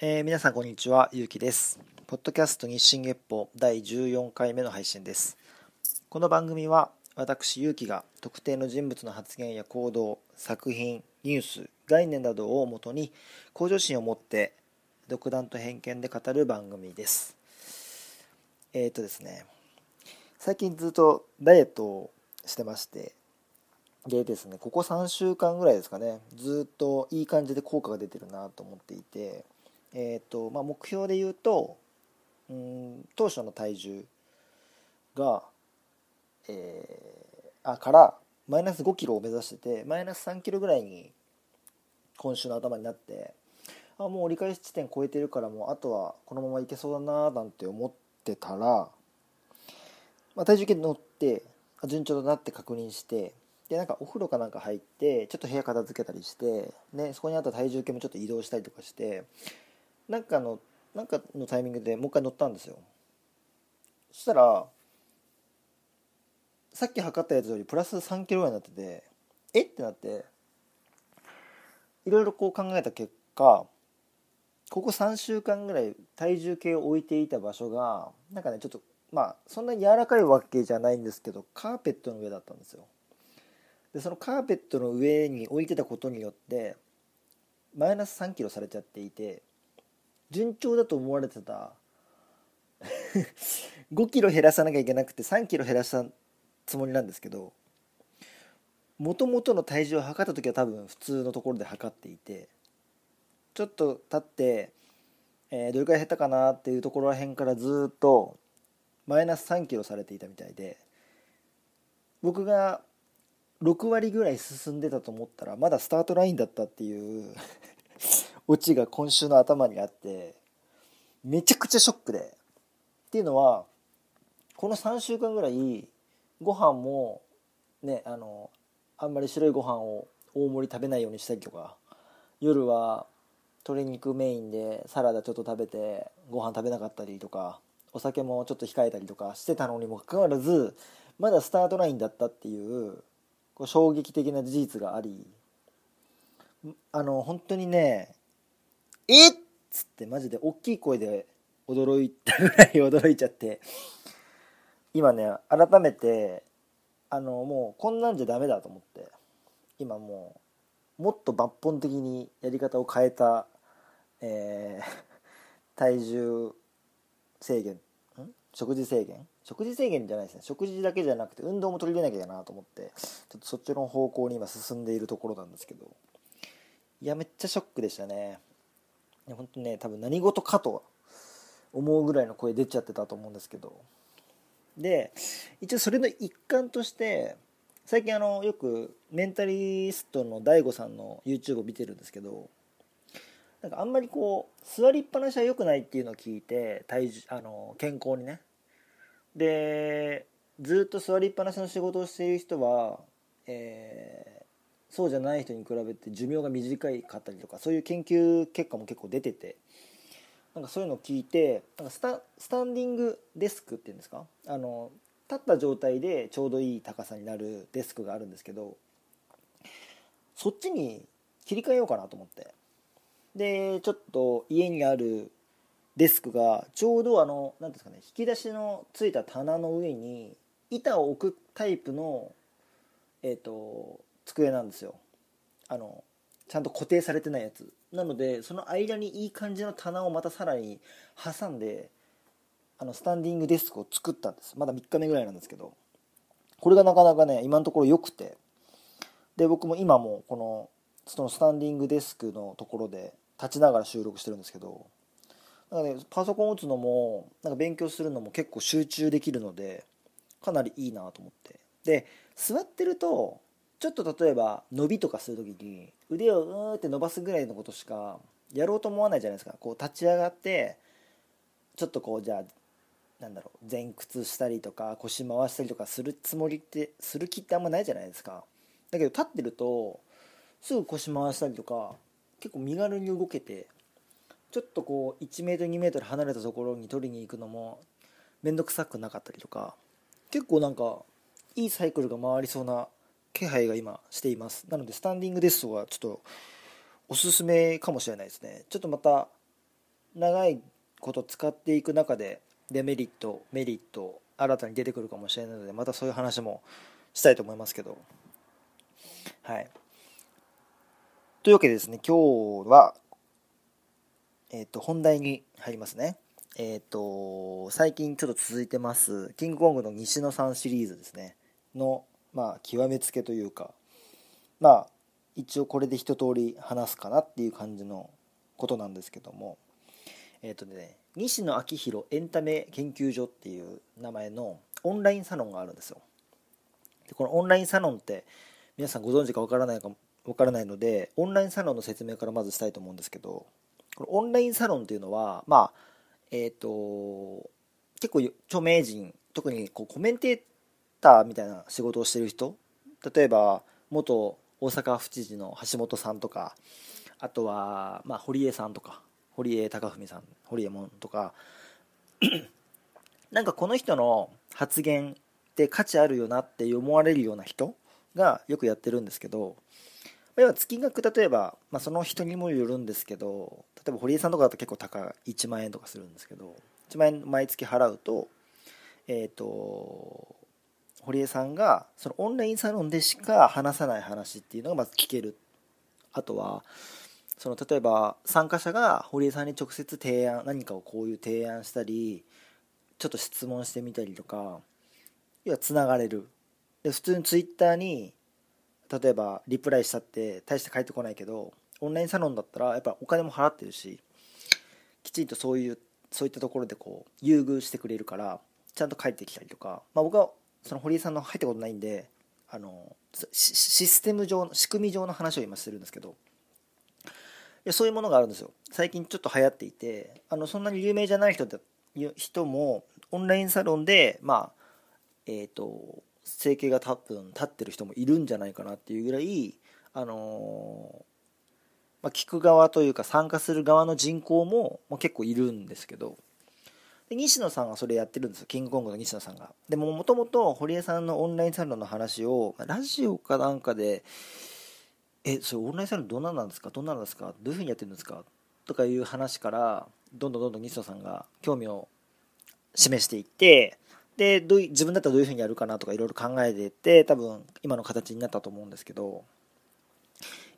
えー皆さんこんにちは、ゆうきです。ポッドキャスト日進月歩第14回目の配信です。この番組は私、ゆうきが特定の人物の発言や行動、作品、ニュース、概念などをもとに向上心を持って独断と偏見で語る番組です。えっ、とですね、最近ずっとダイエットをしてまして、でですね、ここ3週間ぐらいですかね、ずっといい感じで効果が出てるなと思っていて、えーとまあ、目標で言うとうん当初の体重が、えーあからマイナス5キロを目指しててマイナス3キロぐらいに今週の頭になってあもう折り返し地点超えてるからもうあとはこのままいけそうだななんて思ってたら、まあ、体重計に乗って順調だなって確認してでなんかお風呂かなんか入ってちょっと部屋片付けたりして、ね、そこにあった体重計もちょっと移動したりとかしてなんかのなんかのタイミングでもう一回乗ったんですよ。そしたらさっき測ったやつよりプラス3キロぐらいになっててえ？ってなっていろいろこう考えた結果ここ3週間ぐらい体重計を置いていた場所がなんかねちょっとまあそんなに柔らかいわけじゃないんですけどカーペットの上だったんですよ。でそのカーペットの上に置いてたことによってマイナス3キロされちゃっていて順調だと思われてた。5キロ減らさなきゃいけなくて3キロ減らしたつもりなんですけどもともとの体重を測った時は多分普通のところで測っていてちょっと経って、えーどれくらい減ったかなっていうところら辺からずっとマイナス3キロされていたみたいで僕が6割ぐらい進んでたと思ったらまだスタートラインだったっていうオチが今週の頭にあってめちゃくちゃショックで。っていうのはこの3週間ぐらいご飯もねあのあんまり白いご飯を大盛り食べないようにしたりとか夜は鶏肉メインでサラダちょっと食べてご飯食べなかったりとかお酒もちょっと控えたりとかしてたのにもかかわらずまだスタートラインだったっていうこう衝撃的な事実がありあの本当にねえっ？つってマジで大きい声で驚いたぐらい驚いちゃって。今ね改めてあのもうこんなんじゃダメだと思って。今もうもっと抜本的にやり方を変えた、えー体重制限。ん？食事制限？食事制限じゃないですね。食事だけじゃなくて運動も取り入れなきゃなと思って。ちょっとそっちの方向に今進んでいるところなんですけど。いやめっちゃショックでしたね。いや本当ね多分何事かと思うぐらいの声出ちゃってたと思うんですけど。で一応それの一環として最近あのよくメンタリストの DAIGO さんの YouTube を見てるんですけどなんかあんまりこう座りっぱなしは良くないっていうのを聞いて体重あの健康にね。でずっと座りっぱなしの仕事をしている人は、えそうじゃない人に比べて寿命が短かったりとかそういう研究結果も結構出ててなんかそういうのを聞いてなんかスタスタンディングデスクっていうんですか？あの立った状態でちょうどいい高さになるデスクがあるんですけどそっちに切り替えようかなと思って。でちょっと家にあるデスクがちょうどあの何ですかね引き出しのついた棚の上に板を置くタイプのえっ、と机なんですよ。あのちゃんと固定されてないやつ。なのでその間にいい感じの棚をまたさらに挟んであのスタンディングデスクを作ったんです。まだ3日目ぐらいなんですけど。これがなかなかね今のところ良くて。で僕も今もこのそのスタンディングデスクのところで立ちながら収録してるんですけど。なんか、ね、パソコン打つのもなんか勉強するのも結構集中できるのでかなりいいなと思って。で座ってるとちょっと例えば伸びとかする時に腕をうーって伸ばすぐらいのことしかやろうと思わないじゃないですか。こう立ち上がってちょっとこうじゃあなんだろう前屈したりとか腰回したりとかするつもりってする気ってあんまないじゃないですか。だけど立ってるとすぐ腰回したりとか結構身軽に動けてちょっとこう 1m2m 離れたところに取りに行くのも面倒くさくなかったりとか結構なんかいいサイクルが回りそうな気配が今しています。なのでスタンディングデスクはちょっとおすすめかもしれないですね。ちょっとまた長いこと使っていく中でデメリットメリット新たに出てくるかもしれないのでまたそういう話もしたいと思いますけど。はい。というわけでですね今日はえっ、ー、と本題に入りますね。えっ、ー、と最近ちょっと続いてますキングコングの西野さんシリーズですね。のまあ極めつけというかまあ一応これで一通り話すかなっていう感じのことなんですけどもえっ、ー、とね西野昭弘エンタメ研究所っていう名前のオンラインサロンがあるんですよ。でこのオンラインサロンって皆さんご存知かわからないかわからないのでオンラインサロンの説明からまずしたいと思うんですけどこのオンラインサロンっていうのはまあえっ、ー、と結構著名人特にこうコメンテターみたいな仕事をしてる人例えば元大阪府知事の橋本さんとかあとは、まあ、堀江さんとか堀江貴文さん堀江門とか なんかこの人の発言って価値あるよなって思われるような人がよくやってるんですけど要は月額例えば、まあ、その人にもよるんですけど例えば堀江さんとかだと結構高い1万円とかするんですけど1万円毎月払うとえっ、ー、と堀江さんがそのオンラインサロンでしか話さない話っていうのがまず聞ける。あとはその例えば参加者が堀江さんに直接提案何かをこういう提案したりちょっと質問してみたりとか要はつながれる。で普通にツイッターに例えばリプライしたって大して返ってこないけどオンラインサロンだったらやっぱお金も払ってるしきちんとそういうそういったところでこう優遇してくれるからちゃんと返ってきたりとか、まあ、僕はその堀井さんの入ったことないんであのシステム上の仕組み上の話を今してるんですけどやそういうものがあるんですよ。最近ちょっと流行っていてあのそんなに有名じゃない人で人もオンラインサロンでまあえっ、ー、と生計が多分立ってる人もいるんじゃないかなっていうぐらいあの、まあ、聞く側というか参加する側の人口も、まあ、結構いるんですけどで西野さんはそれやってるんですよ。キングコングの西野さんが。でももともと堀江さんのオンラインサロンの話をラジオかなんかでえそれオンラインサロンどんなんなんですか？どんなんですか？どういうふうにやってるんですか？とかいう話からどんどんどんどん西野さんが興味を示していってでどう自分だったらどういうふうにやるかな？とかいろいろ考えていって多分今の形になったと思うんですけど。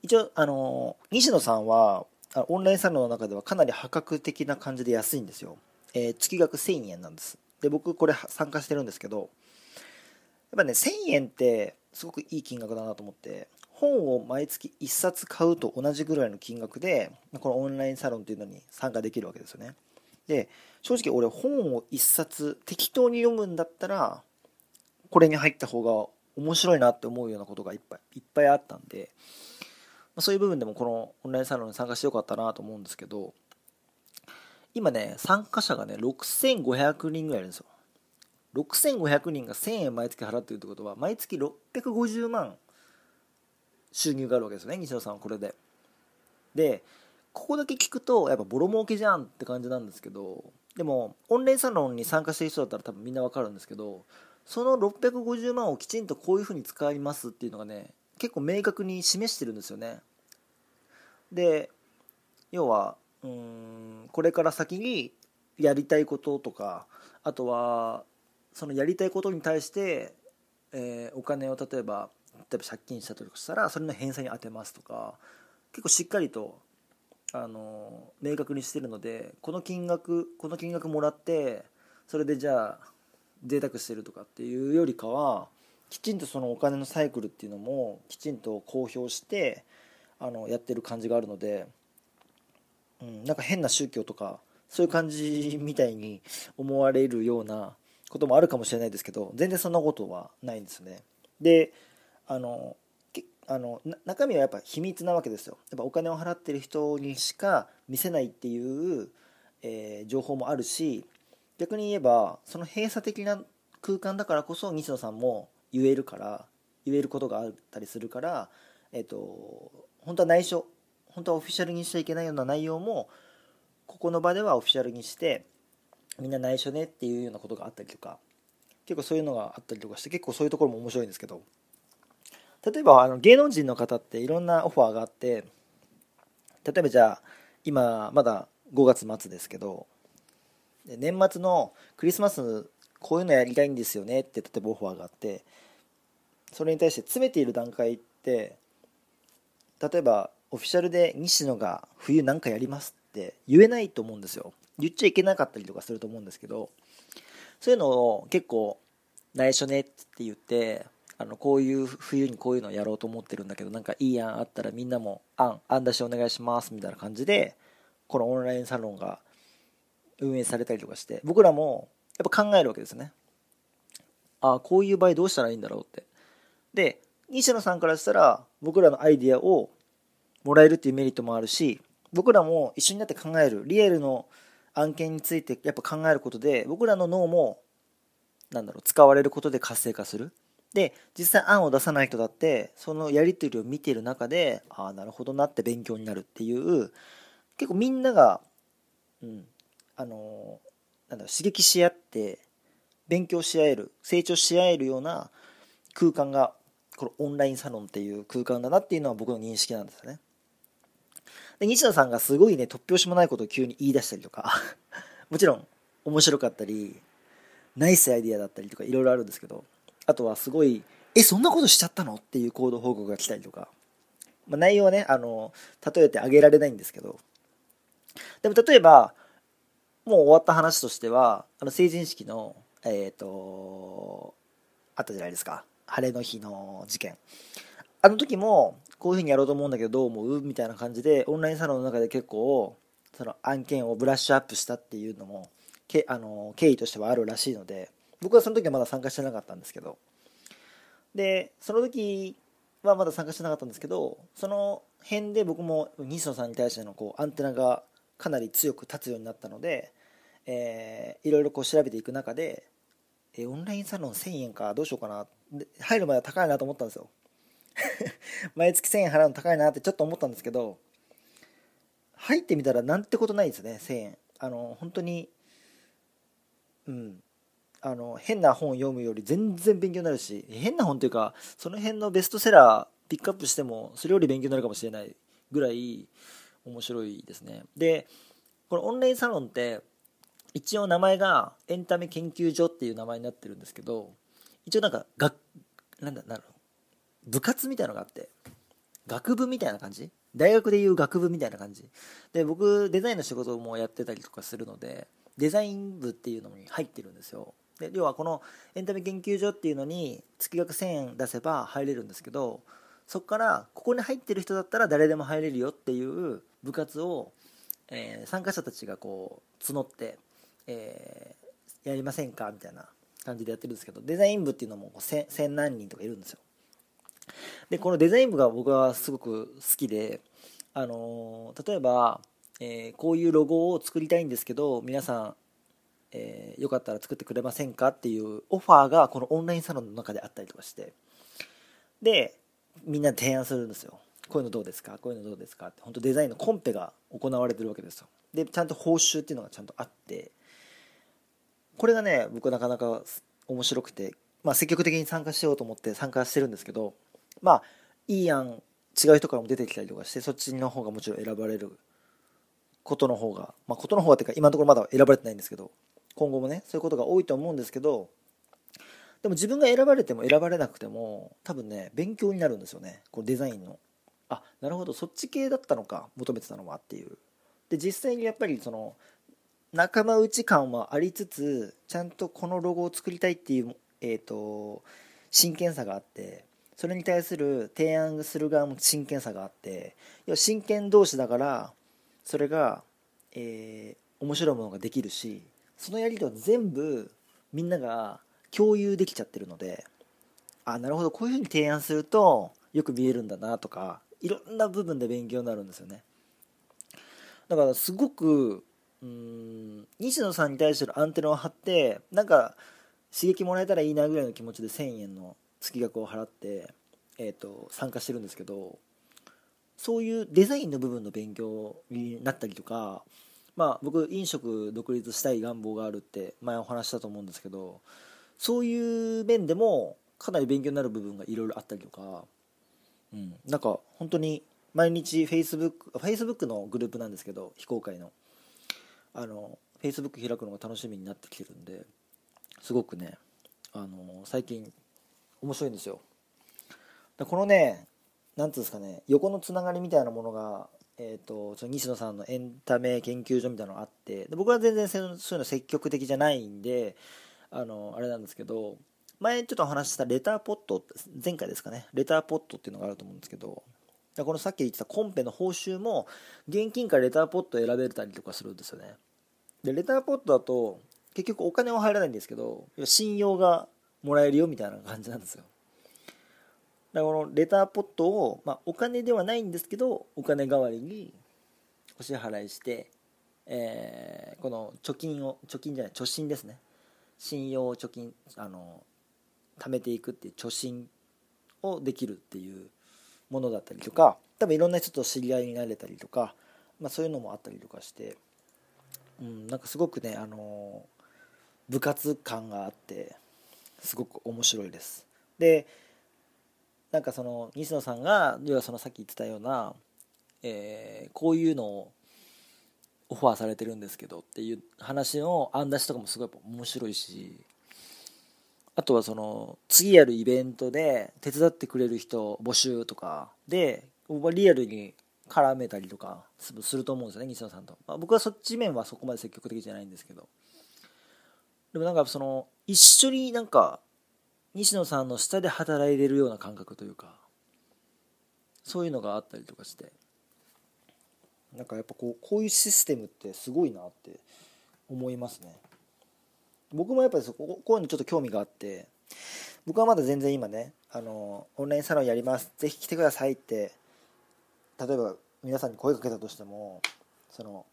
一応あの西野さんはオンラインサロンの中ではかなり破格的な感じで安いんですよ、えー、月額1000円なんです。で僕これ参加してるんですけどやっぱね1000円ってすごくいい金額だなと思って本を毎月1冊買うと同じぐらいの金額でこのオンラインサロンっていうのに参加できるわけですよね。で正直俺本を1冊適当に読むんだったらこれに入った方が面白いなって思うようなことがいっぱいいっぱいあったんでそういう部分でもこのオンラインサロンに参加してよかったなと思うんですけど今ね参加者がね6500人ぐらいいるんですよ。6500人が1000円毎月払ってるってことは毎月650万収入があるわけですよね西野さんはこれで。でここだけ聞くとやっぱボロ儲けじゃんって感じなんですけどでもオンラインサロンに参加してる人だったら多分みんなわかるんですけどその650万をきちんとこういうふうに使いますっていうのがね結構明確に示してるんですよね。で要はうんこれから先にやりたいこととかあとはそのやりたいことに対して、えー、お金を例えば例えば借金したとしたらそれの返済に充てますとか結構しっかりとあの明確にしてるのでこの金額この金額もらってそれでじゃあ贅沢してるとかっていうよりかはきちんとそのお金のサイクルっていうのもきちんと公表してあのやってる感じがあるので、うん、なんか変な宗教とかそういう感じみたいに思われるようなこともあるかもしれないですけど全然そんなことはないんですね。であのあの中身はやっぱ秘密なわけですよやっぱお金を払ってる人にしか見せないっていう、えー、情報もあるし逆に言えばその閉鎖的な空間だからこそ西野さんも言えるから言えることがあったりするから、えーと、本当は内緒本当はオフィシャルにしちゃいけないような内容もここの場ではオフィシャルにしてみんな内緒ねっていうようなことがあったりとか結構そういうのがあったりとかして結構そういうところも面白いんですけど例えばあの芸能人の方っていろんなオファーがあって例えばじゃあ今まだ5月末ですけど年末のクリスマスこういうのやりたいんですよねって例えばオファーがあってそれに対して詰めている段階って例えばオフィシャルで西野が冬なんかやりますって言えないと思うんですよ。言っちゃいけなかったりとかすると思うんですけどそういうのを結構内緒ねって言ってあのこういう冬にこういうのをやろうと思ってるんだけどなんかいい案あったらみんなも案案出しお願いしますみたいな感じでこのオンラインサロンが運営されたりとかして僕らもやっぱ考えるわけですね。ああこういう場合どうしたらいいんだろうって。で西野さんからしたら僕らのアイディアをもらえるっていうメリットもあるし僕らも一緒になって考えるリアルの案件についてやっぱ考えることで僕らの脳もなんだろう使われることで活性化するで実際案を出さない人だってそのやり取りを見てる中でああなるほどなって勉強になるっていう結構みんなが、うん、あのなんだろう刺激し合って勉強し合える成長し合えるような空間がこのオンラインサロンっていう空間だなっていうのは僕の認識なんですよね。で西田さんがすごいね突拍子もないことを急に言い出したりとか。もちろん面白かったりナイスアイディアだったりとかいろいろあるんですけど。あとはすごいえそんなことしちゃったの？っていう行動報告が来たりとか、まあ、内容はねあの例えてあげられないんですけど。でも例えばもう終わった話としてはあの成人式のえっ、ー、とあったじゃないですか。晴れの日の事件。あの時もこういうふうにやろうと思うんだけどどう思う？みたいな感じでオンラインサロンの中で結構その案件をブラッシュアップしたっていうのもけあの経緯としてはあるらしいので僕はその時はまだ参加してなかったんですけど。でその時はまだ参加してなかったんですけどその辺で僕も西野さんに対してのこうアンテナがかなり強く立つようになったので、えー、いろいろこう調べていく中で、えー、オンラインサロン1000円かどうしようかな。入るまでは高いなと思ったんですよ。毎月1000円払うの高いなってちょっと思ったんですけど入ってみたらなんてことないですね1000円。あの本当にうん。あの変な本を読むより全然勉強になるし変な本というかその辺のベストセラーピックアップしてもそれより勉強になるかもしれないぐらい面白いですね。でこのオンラインサロンって一応名前がエンタメ研究所っていう名前になってるんですけど一応なんかがなんだなる部活みたいのがあって学部みたいな感じ？大学でいう学部みたいな感じ？で僕デザインの仕事もやってたりとかするのでデザイン部っていうのに入ってるんですよ。で要はこのエンタメ研究所っていうのに月額1000円出せば入れるんですけどそこからここに入ってる人だったら誰でも入れるよっていう部活を、えー、参加者たちがこう募って、えー、やりませんか？みたいな感じでやってるんですけどデザイン部っていうのも1000何人とかいるんですよ。でこのデザイン部が僕はすごく好きであのー、例えば、えー、こういうロゴを作りたいんですけど皆さんえー、よかったら作ってくれませんかっていうオファーがこのオンラインサロンの中であったりとかして。でみんな提案するんですよ。こういうのどうですか？こういうのどうですか？って。本当デザインのコンペが行われてるわけですよ。でちゃんと報酬っていうのがちゃんとあって。これがね僕なかなか面白くて、まあ、積極的に参加しようと思って参加してるんですけどまあいい案違う人からも出てきたりとかしてそっちの方がもちろん選ばれることの方がまあことの方がっていうか今のところまだ選ばれてないんですけど今後もねそういうことが多いと思うんですけどでも自分が選ばれても選ばれなくても多分ね勉強になるんですよね。こうデザインの。あなるほど。そっち系だったのか求めてたのはっていう。で実際にやっぱりその仲間内感はありつつちゃんとこのロゴを作りたいっていう、えーと、真剣さがあってそれに対する提案する側も真剣さがあって要は真剣同士だからそれが、えー、面白いものができるしそのやり取り全部みんなが共有できちゃってるのであなるほどこういうふうに提案するとよく見えるんだなとかいろんな部分で勉強になるんですよね。だからすごくうん西野さんに対してのアンテナを張ってなんか刺激もらえたらいいなぐらいの気持ちで1000円の月額を払って、えーと参加してるんですけどそういうデザインの部分の勉強になったりとかまあ僕飲食独立したい願望があるって前お話したと思うんですけどそういう面でもかなり勉強になる部分がいろいろあったりとか、うん、なんか本当に毎日 Facebook, Facebook のグループなんですけど非公開の。あの Facebook 開くのが楽しみになってきてるんですごくねあの最近面白いんですよ。でこのね何ていうんですかね横のつながりみたいなものがえーと、その西野さんのエンタメ研究所みたいなのがあってで僕は全然そういうの積極的じゃないんであのあれなんですけど前ちょっとお話ししたレターポット前回ですかねレターポットっていうのがあると思うんですけどこのさっき言ってたコンペの報酬も現金からレターポット選べたりとかするんですよね。でレターポットだと結局お金は入らないんですけど信用がもらえるよみたいな感じなんですよ。だからこのレターポットを、まあ、お金ではないんですけどお金代わりにお支払いして、えー、この貯金を貯金じゃない貯金ですね。信用貯金あの貯めていくっていう貯金をできるっていうものだったりとか多分いろんな人と知り合いになれたりとか、まあ、そういうのもあったりとかして、うん、なんかすごくねあの部活感があってすごく面白いです。でなんかその西野さんが要はそのさっき言ってたような、えー、こういうのをオファーされてるんですけどっていう話の案出しとかもすごい面白いしあとはその次やるイベントで手伝ってくれる人募集とかでリアルに絡めたりとかすると思うんですよね西野さんと、まあ、僕はそっち面はそこまで積極的じゃないんですけどでもなんかその一緒になんか西野さんの下で働いてるような感覚というかそういうのがあったりとかして。なんかやっぱこうこういうシステムってすごいなって思いますね。僕もやっぱりそここういうのちょっと興味があって僕はまだ全然今ねあのオンラインサロンやりますぜひ来てくださいって例えば皆さんに声かけたとしてもその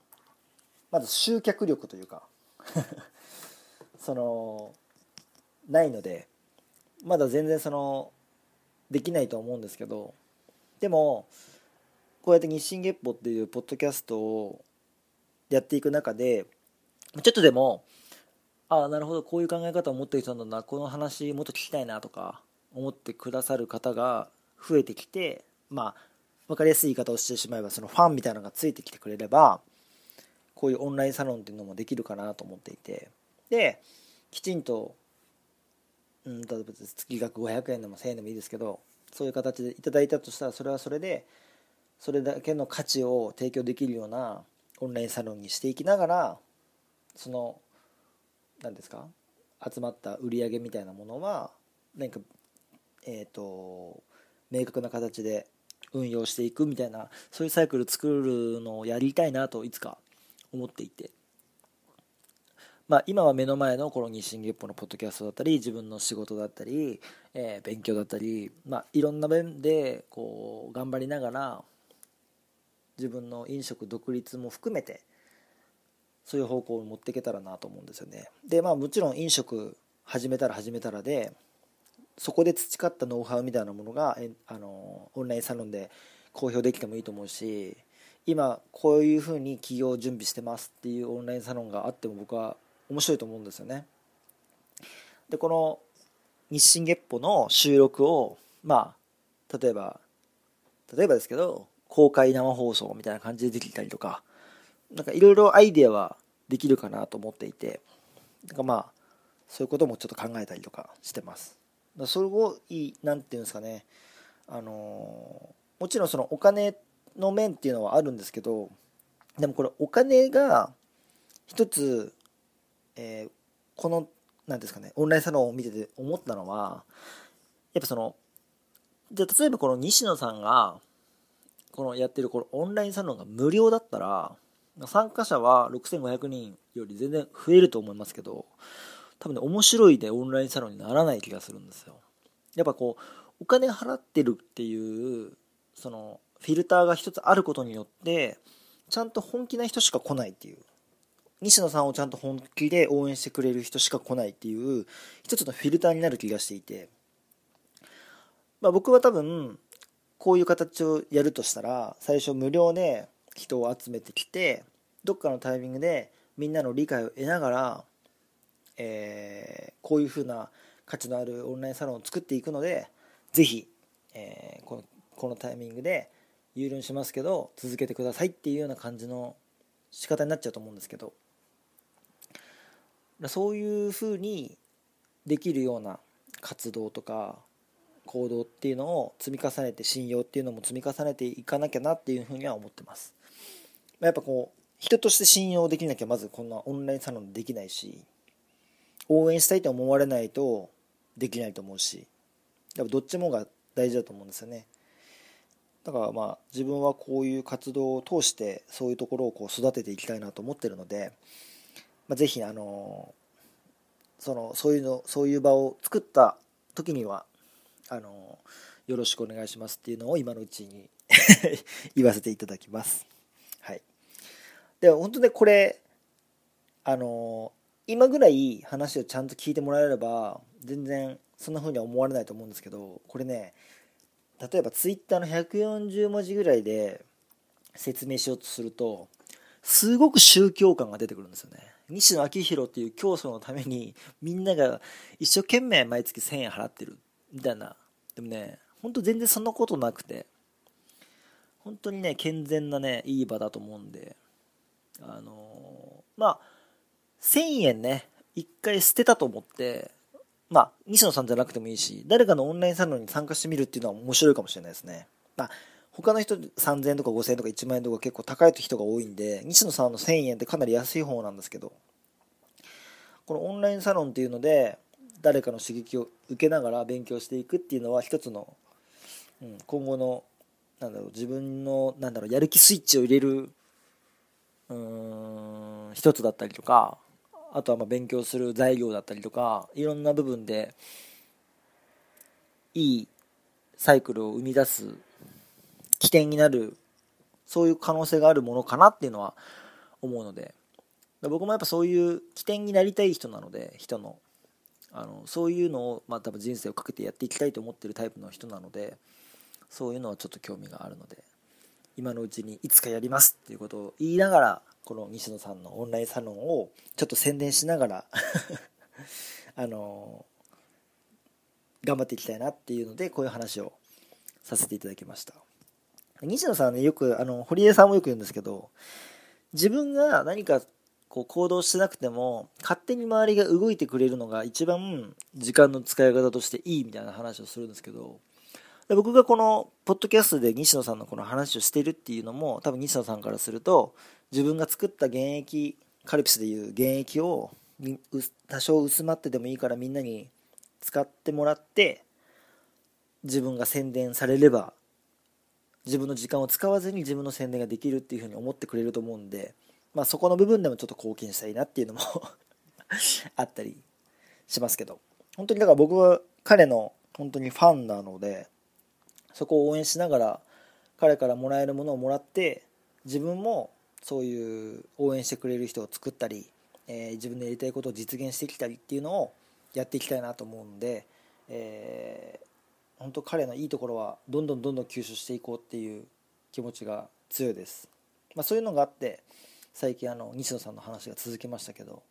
まず集客力というか そのないのでまだ全然そのできないと思うんですけどでもこうやって日進月歩っていうポッドキャストをやっていく中でちょっとでもああなるほどこういう考え方を持ってる人なんだなこの話もっと聞きたいなとか思ってくださる方が増えてきてまあ分かりやすい言い方をしてしまえばそのファンみたいなのがついてきてくれればこういうオンラインサロンっていうのもできるかなと思っていてできちんとうん、例えば月額500円でも1000円でもいいですけどそういう形でいただいたとしたらそれはそれでそれだけの価値を提供できるようなオンラインサロンにしていきながらその何ですか集まった売り上げみたいなものは何かえっ、ー、と明確な形で運用していくみたいなそういうサイクル作るのをやりたいなといつか思っていて。まあ、今は目の前のこの日進月歩のポッドキャストだったり自分の仕事だったり、えー、勉強だったり、まあ、いろんな面でこう頑張りながら自分の飲食独立も含めてそういう方向を持っていけたらなと思うんですよね。でまあもちろん飲食始めたら始めたらでそこで培ったノウハウみたいなものがあのオンラインサロンで公表できてもいいと思うし今こういうふうに起業準備してますっていうオンラインサロンがあっても僕は面白いと思うんですよね。でこの日進月歩の収録をまあ例えば例えばですけど公開生放送みたいな感じでできたりとかなんかいろいろアイデアはできるかなと思っていてだかまあそういうこともちょっと考えたりとかしてます。それをいいなんていうんですかねあのもちろんそのお金の面っていうのはあるんですけどでもこれお金が一つえー、この何ですかねオンラインサロンを見てて思ったのはやっぱそのじゃ例えばこの西野さんがこのやってるこのオンラインサロンが無料だったら参加者は6500人より全然増えると思いますけど多分ね面白いでオンラインサロンにならない気がするんですよ。やっぱこうお金払ってるっていうそのフィルターが一つあることによってちゃんと本気な人しか来ないっていう。西野さんをちゃんと本気で応援してくれる人しか来ないっていう一つのフィルターになる気がしていて、まあ、僕は多分こういう形をやるとしたら最初無料で人を集めてきてどっかのタイミングでみんなの理解を得ながら、えー、こういうふうな価値のあるオンラインサロンを作っていくのでぜひ、えー、このこのタイミングで有料にしますけど続けてくださいっていうような感じの仕方になっちゃうと思うんですけど。そういうふうにできるような活動とか行動っていうのを積み重ねて信用っていうのも積み重ねていかなきゃなっていうふうには思ってます。やっぱこう人として信用できなきゃまずこんなオンラインサロンできないし応援したいと思われないとできないと思うしやっぱどっちもが大事だと思うんですよね。だからまあ自分はこういう活動を通してそういうところをこう育てていきたいなと思ってるので、まあ、ぜひあのそのそういうのそういう場を作った時にはあのよろしくお願いしますっていうのを今のうちに 言わせていただきます。はい。で本当ねこれあの今ぐらい話をちゃんと聞いてもらえれば全然そんな風には思われないと思うんですけどこれね例えばツイッターの140文字ぐらいで説明しようとするとすごく宗教感が出てくるんですよね。西野昭弘っていう教祖のためにみんなが一生懸命毎月1000円払ってるみたいな。でもねほんと全然そんなことなくて。本当にね健全なねいい場だと思うんで。あのー、まあ1000円ね、一回捨てたと思って、まあ、西野さんじゃなくてもいいし、誰かのオンラインサロンに参加してみるっていうのは面白いかもしれないですね。まあ、他の人3000円とか5000円とか1万円とか結構高い人が多いんで、西野さんの1000円ってかなり安い方なんですけど、このオンラインサロンっていうので、誰かの刺激を受けながら勉強していくっていうのは一つの、うん、今後の、なんだろう、自分の、なんだろう、やる気スイッチを入れる、うーん、一つだったりとか、あとはま勉強する材料だったりとかいろんな部分でいいサイクルを生み出す起点になるそういう可能性があるものかなっていうのは思うので。僕もやっぱそういう起点になりたい人なので人の。あのそういうのを、まあ、多分人生をかけてやっていきたいと思ってるタイプの人なのでそういうのはちょっと興味があるので今のうちにいつかやりますっていうことを言いながらこの西野さんのオンラインサロンをちょっと宣伝しながら あの頑張っていきたいなっていうのでこういう話をさせていただきました。西野さんはねよくあの堀江さんもよく言うんですけど自分が何かこう行動してなくても勝手に周りが動いてくれるのが一番時間の使い方としていいみたいな話をするんですけど僕がこのポッドキャストで西野さんのこの話をしてるっていうのも多分西野さんからすると自分が作った現役カルピスでいう現役を多少薄まってでもいいからみんなに使ってもらって自分が宣伝されれば自分の時間を使わずに自分の宣伝ができるっていうふうに思ってくれると思うんで、まあ、そこの部分でもちょっと貢献したいなっていうのも あったりしますけど。本当にだから僕は彼の本当にファンなのでそこを応援しながら彼からもらえるものをもらって自分もそういう応援してくれる人を作ったり、えー、自分でやりたいことを実現してきたりっていうのをやっていきたいなと思うんで、え、本当彼のいいところはどんどんどんどん吸収していこうっていう気持ちが強いです、まあ、そういうのがあって最近あの西野さんの話が続きましたけど、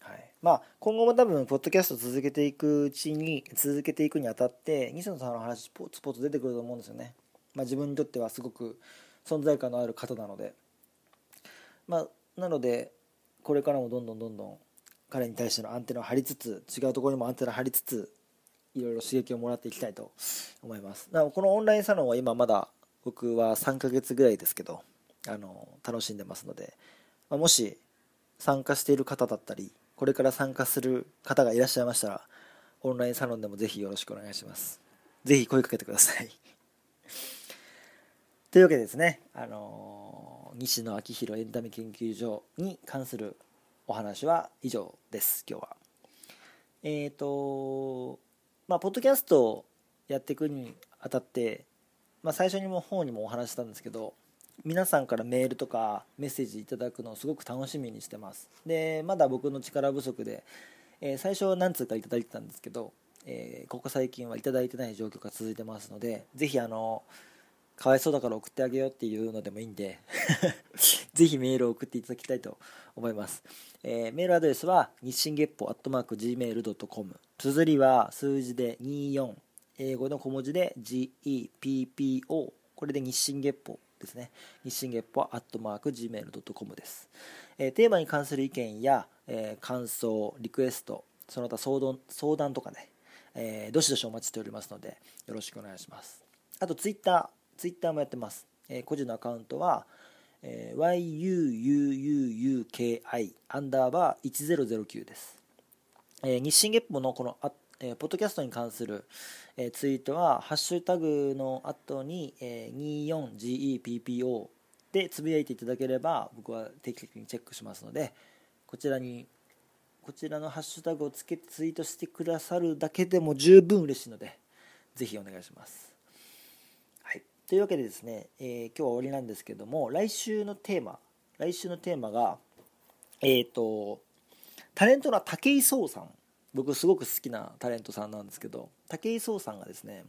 はい。まあ、今後も多分ポッドキャスト続けていくうちに続けていくにあたって西野さんの話ポツポツ出てくると思うんですよね、まあ、自分にとってはすごく存在感のある方なので。まあ、なのでこれからもどんどんどんどん彼に対してのアンテナを張りつつ違うところにもアンテナを張りつついろいろ刺激をもらっていきたいと思います。だからこのオンラインサロンは今まだ僕は3ヶ月ぐらいですけどあの楽しんでますので、まあ、もし参加している方だったりこれから参加する方がいらっしゃいましたらオンラインサロンでもぜひよろしくお願いします。ぜひ声かけてください。というわけでですねあの西野昭弘エンタメ研究所に関するお話は以上です今日は。えっ、ー、とまあポッドキャストをやっていくにあたって、まあ、最初にも方にもお話したんですけど皆さんからメールとかメッセージいただくのをすごく楽しみにしてます。でまだ僕の力不足で、えー、最初は何通かいただいてたんですけど、えー、ここ最近はいただいてない状況が続いてますのでぜひあのかわいそうだから送ってあげようっていうのでもいいんで ぜひメールを送っていただきたいと思います。えー、メールアドレスは日進月歩アットマーク Gmail.com 綴りは数字で24英語の小文字で GEPPO これで日進月歩ですね。日進月歩アットマーク Gmail.com です。えー、テーマに関する意見や、えー、感想、リクエスト、その他相談相談とかね、えー、どしどしお待ちしておりますので、よろしくお願いします。あと、ツイッター、ツイッターもやってます。えー、個人のアカウントは、えー、yuuuki アンダーバー1009です。えー、日進月歩のこのあ、えー、ポッドキャストに関する、えー、ツイートは、ハッシュタグの後に、えー、24GEPPO でつぶやいていただければ、僕は定期的にチェックしますので、こちらに、こちらのハッシュタグをつけてツイートしてくださるだけでも十分嬉しいので、ぜひお願いします。というわけでですね、えー、今日は終わりなんですけども、来週のテーマ、来週のテーマが、えっ、ー、と、タレントの武井壮さん。僕すごく好きなタレントさんなんですけど武井壮さんがですね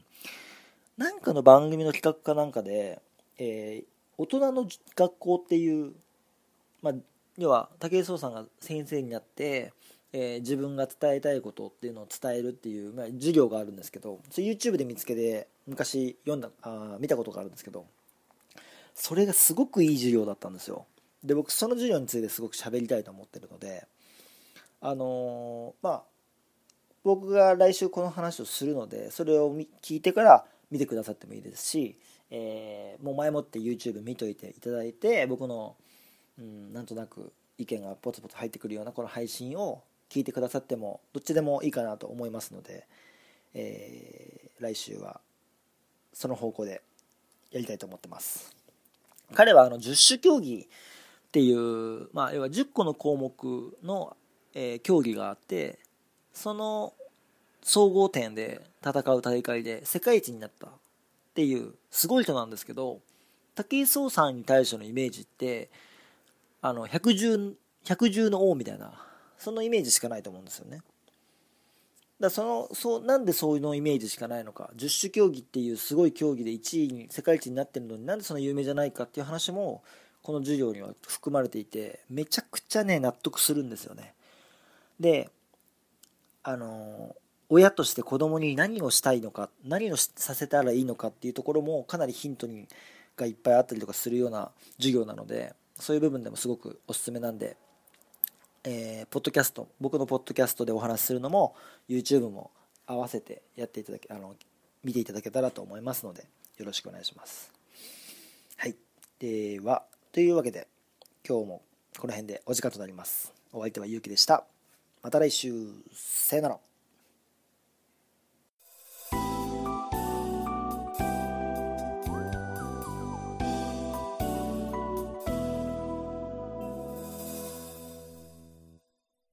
なんかの番組の企画かなんかで、えー、大人の学校っていう、まあ、要は武井壮さんが先生になって、えー、自分が伝えたいことっていうのを伝えるっていう、まあ、授業があるんですけどそれ YouTube で見つけて昔読んだあ見たことがあるんですけどそれがすごくいい授業だったんですよ。で僕その授業についてすごく喋りたいと思ってるのであのー、まあ僕が来週この話をするのでそれを聞いてから見てくださってもいいですし、えー、もう前もって YouTube 見といていただいて僕の、うん、なんとなく意見がポツポツ入ってくるようなこの配信を聞いてくださってもどっちでもいいかなと思いますので、えー、来週はその方向でやりたいと思ってます彼はあの十種競技っていう、まあ、要は10個の項目のえー、競技があってその総合点で戦う大会で世界一になったっていうすごい人なんですけど武井壮さんに対してのイメージってあの百獣百獣の王みたいなそのイメージしかないと思うんですよね。だそのそうなんでそういうのイメージしかないのか十種競技っていうすごい競技で1位に世界一になってるのになんでその有名じゃないかっていう話もこの授業には含まれていてめちゃくちゃね納得するんですよね。であの親として子供に何をしたいのか何をさせたらいいのかっていうところもかなりヒントにがいっぱいあったりとかするような授業なのでそういう部分でもすごくおすすめなんで、えー、ポッドキャスト僕のポッドキャストでお話しするのも YouTube も合わせてやっていただけあの見ていただけたらと思いますのでよろしくお願いしますはいではというわけで今日もこの辺でお時間となりますお相手はゆうきでしたまた来週。さよなら。